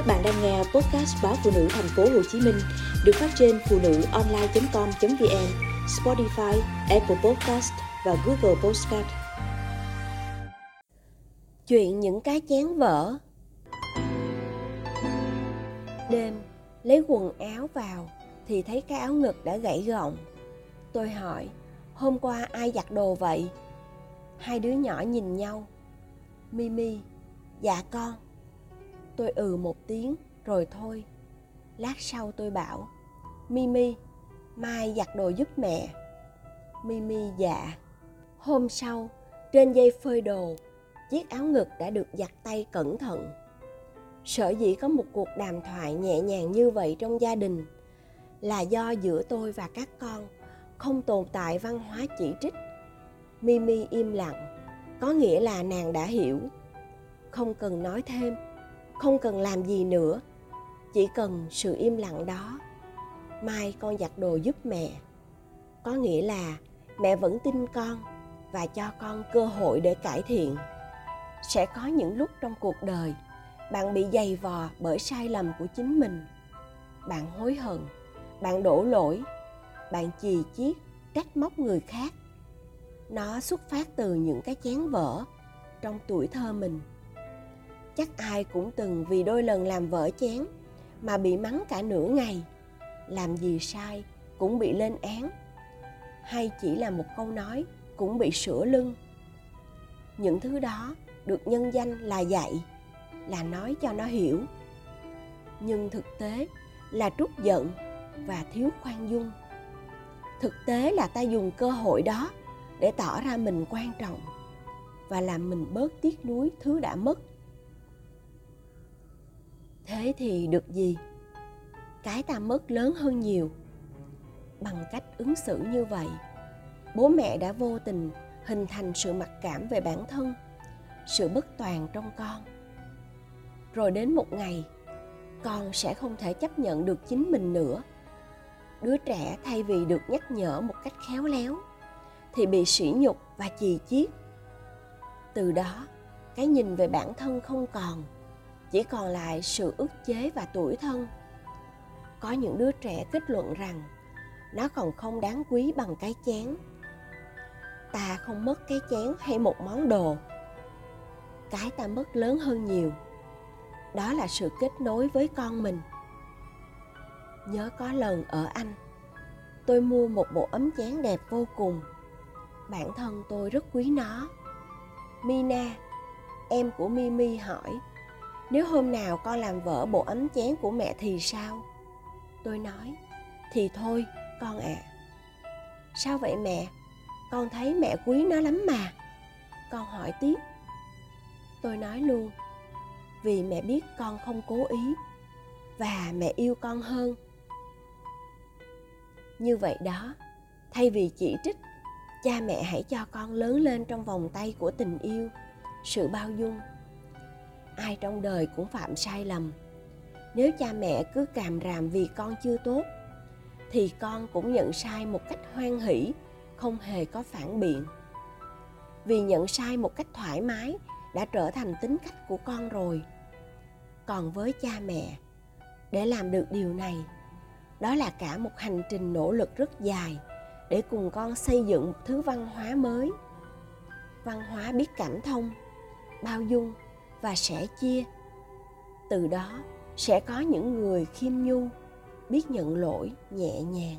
Các bạn đang nghe podcast báo phụ nữ thành phố Hồ Chí Minh được phát trên phụ nữ online.com.vn, Spotify, Apple Podcast và Google Podcast. Chuyện những cái chén vỡ Đêm, lấy quần áo vào thì thấy cái áo ngực đã gãy gọng. Tôi hỏi, hôm qua ai giặt đồ vậy? Hai đứa nhỏ nhìn nhau. Mimi, dạ con. Tôi ừ một tiếng rồi thôi. Lát sau tôi bảo, Mimi, mai giặt đồ giúp mẹ. Mimi dạ. Hôm sau, trên dây phơi đồ, chiếc áo ngực đã được giặt tay cẩn thận. Sở dĩ có một cuộc đàm thoại nhẹ nhàng như vậy trong gia đình là do giữa tôi và các con không tồn tại văn hóa chỉ trích. Mimi im lặng, có nghĩa là nàng đã hiểu. Không cần nói thêm, không cần làm gì nữa, chỉ cần sự im lặng đó. Mai con giặt đồ giúp mẹ. Có nghĩa là mẹ vẫn tin con và cho con cơ hội để cải thiện. Sẽ có những lúc trong cuộc đời bạn bị dày vò bởi sai lầm của chính mình. Bạn hối hận, bạn đổ lỗi, bạn chì chiết, trách móc người khác. Nó xuất phát từ những cái chén vỡ trong tuổi thơ mình chắc ai cũng từng vì đôi lần làm vỡ chén mà bị mắng cả nửa ngày. Làm gì sai cũng bị lên án. Hay chỉ là một câu nói cũng bị sửa lưng. Những thứ đó được nhân danh là dạy, là nói cho nó hiểu. Nhưng thực tế là trút giận và thiếu khoan dung. Thực tế là ta dùng cơ hội đó để tỏ ra mình quan trọng và làm mình bớt tiếc nuối thứ đã mất thế thì được gì? Cái ta mất lớn hơn nhiều. Bằng cách ứng xử như vậy, bố mẹ đã vô tình hình thành sự mặc cảm về bản thân, sự bất toàn trong con. Rồi đến một ngày, con sẽ không thể chấp nhận được chính mình nữa. Đứa trẻ thay vì được nhắc nhở một cách khéo léo, thì bị sỉ nhục và chì chiết. Từ đó, cái nhìn về bản thân không còn chỉ còn lại sự ức chế và tuổi thân. Có những đứa trẻ kết luận rằng nó còn không đáng quý bằng cái chén. Ta không mất cái chén hay một món đồ. Cái ta mất lớn hơn nhiều. Đó là sự kết nối với con mình. Nhớ có lần ở anh, tôi mua một bộ ấm chén đẹp vô cùng. Bản thân tôi rất quý nó. Mina, em của mimi hỏi nếu hôm nào con làm vỡ bộ ấm chén của mẹ thì sao? Tôi nói, thì thôi, con ạ. À. sao vậy mẹ? Con thấy mẹ quý nó lắm mà. Con hỏi tiếp. Tôi nói luôn, vì mẹ biết con không cố ý, và mẹ yêu con hơn. Như vậy đó, thay vì chỉ trích, cha mẹ hãy cho con lớn lên trong vòng tay của tình yêu, sự bao dung ai trong đời cũng phạm sai lầm. Nếu cha mẹ cứ càm ràm vì con chưa tốt, thì con cũng nhận sai một cách hoan hỷ, không hề có phản biện. Vì nhận sai một cách thoải mái đã trở thành tính cách của con rồi. Còn với cha mẹ, để làm được điều này, đó là cả một hành trình nỗ lực rất dài để cùng con xây dựng một thứ văn hóa mới. Văn hóa biết cảm thông, bao dung và sẻ chia. Từ đó, sẽ có những người khiêm nhu, biết nhận lỗi nhẹ nhàng.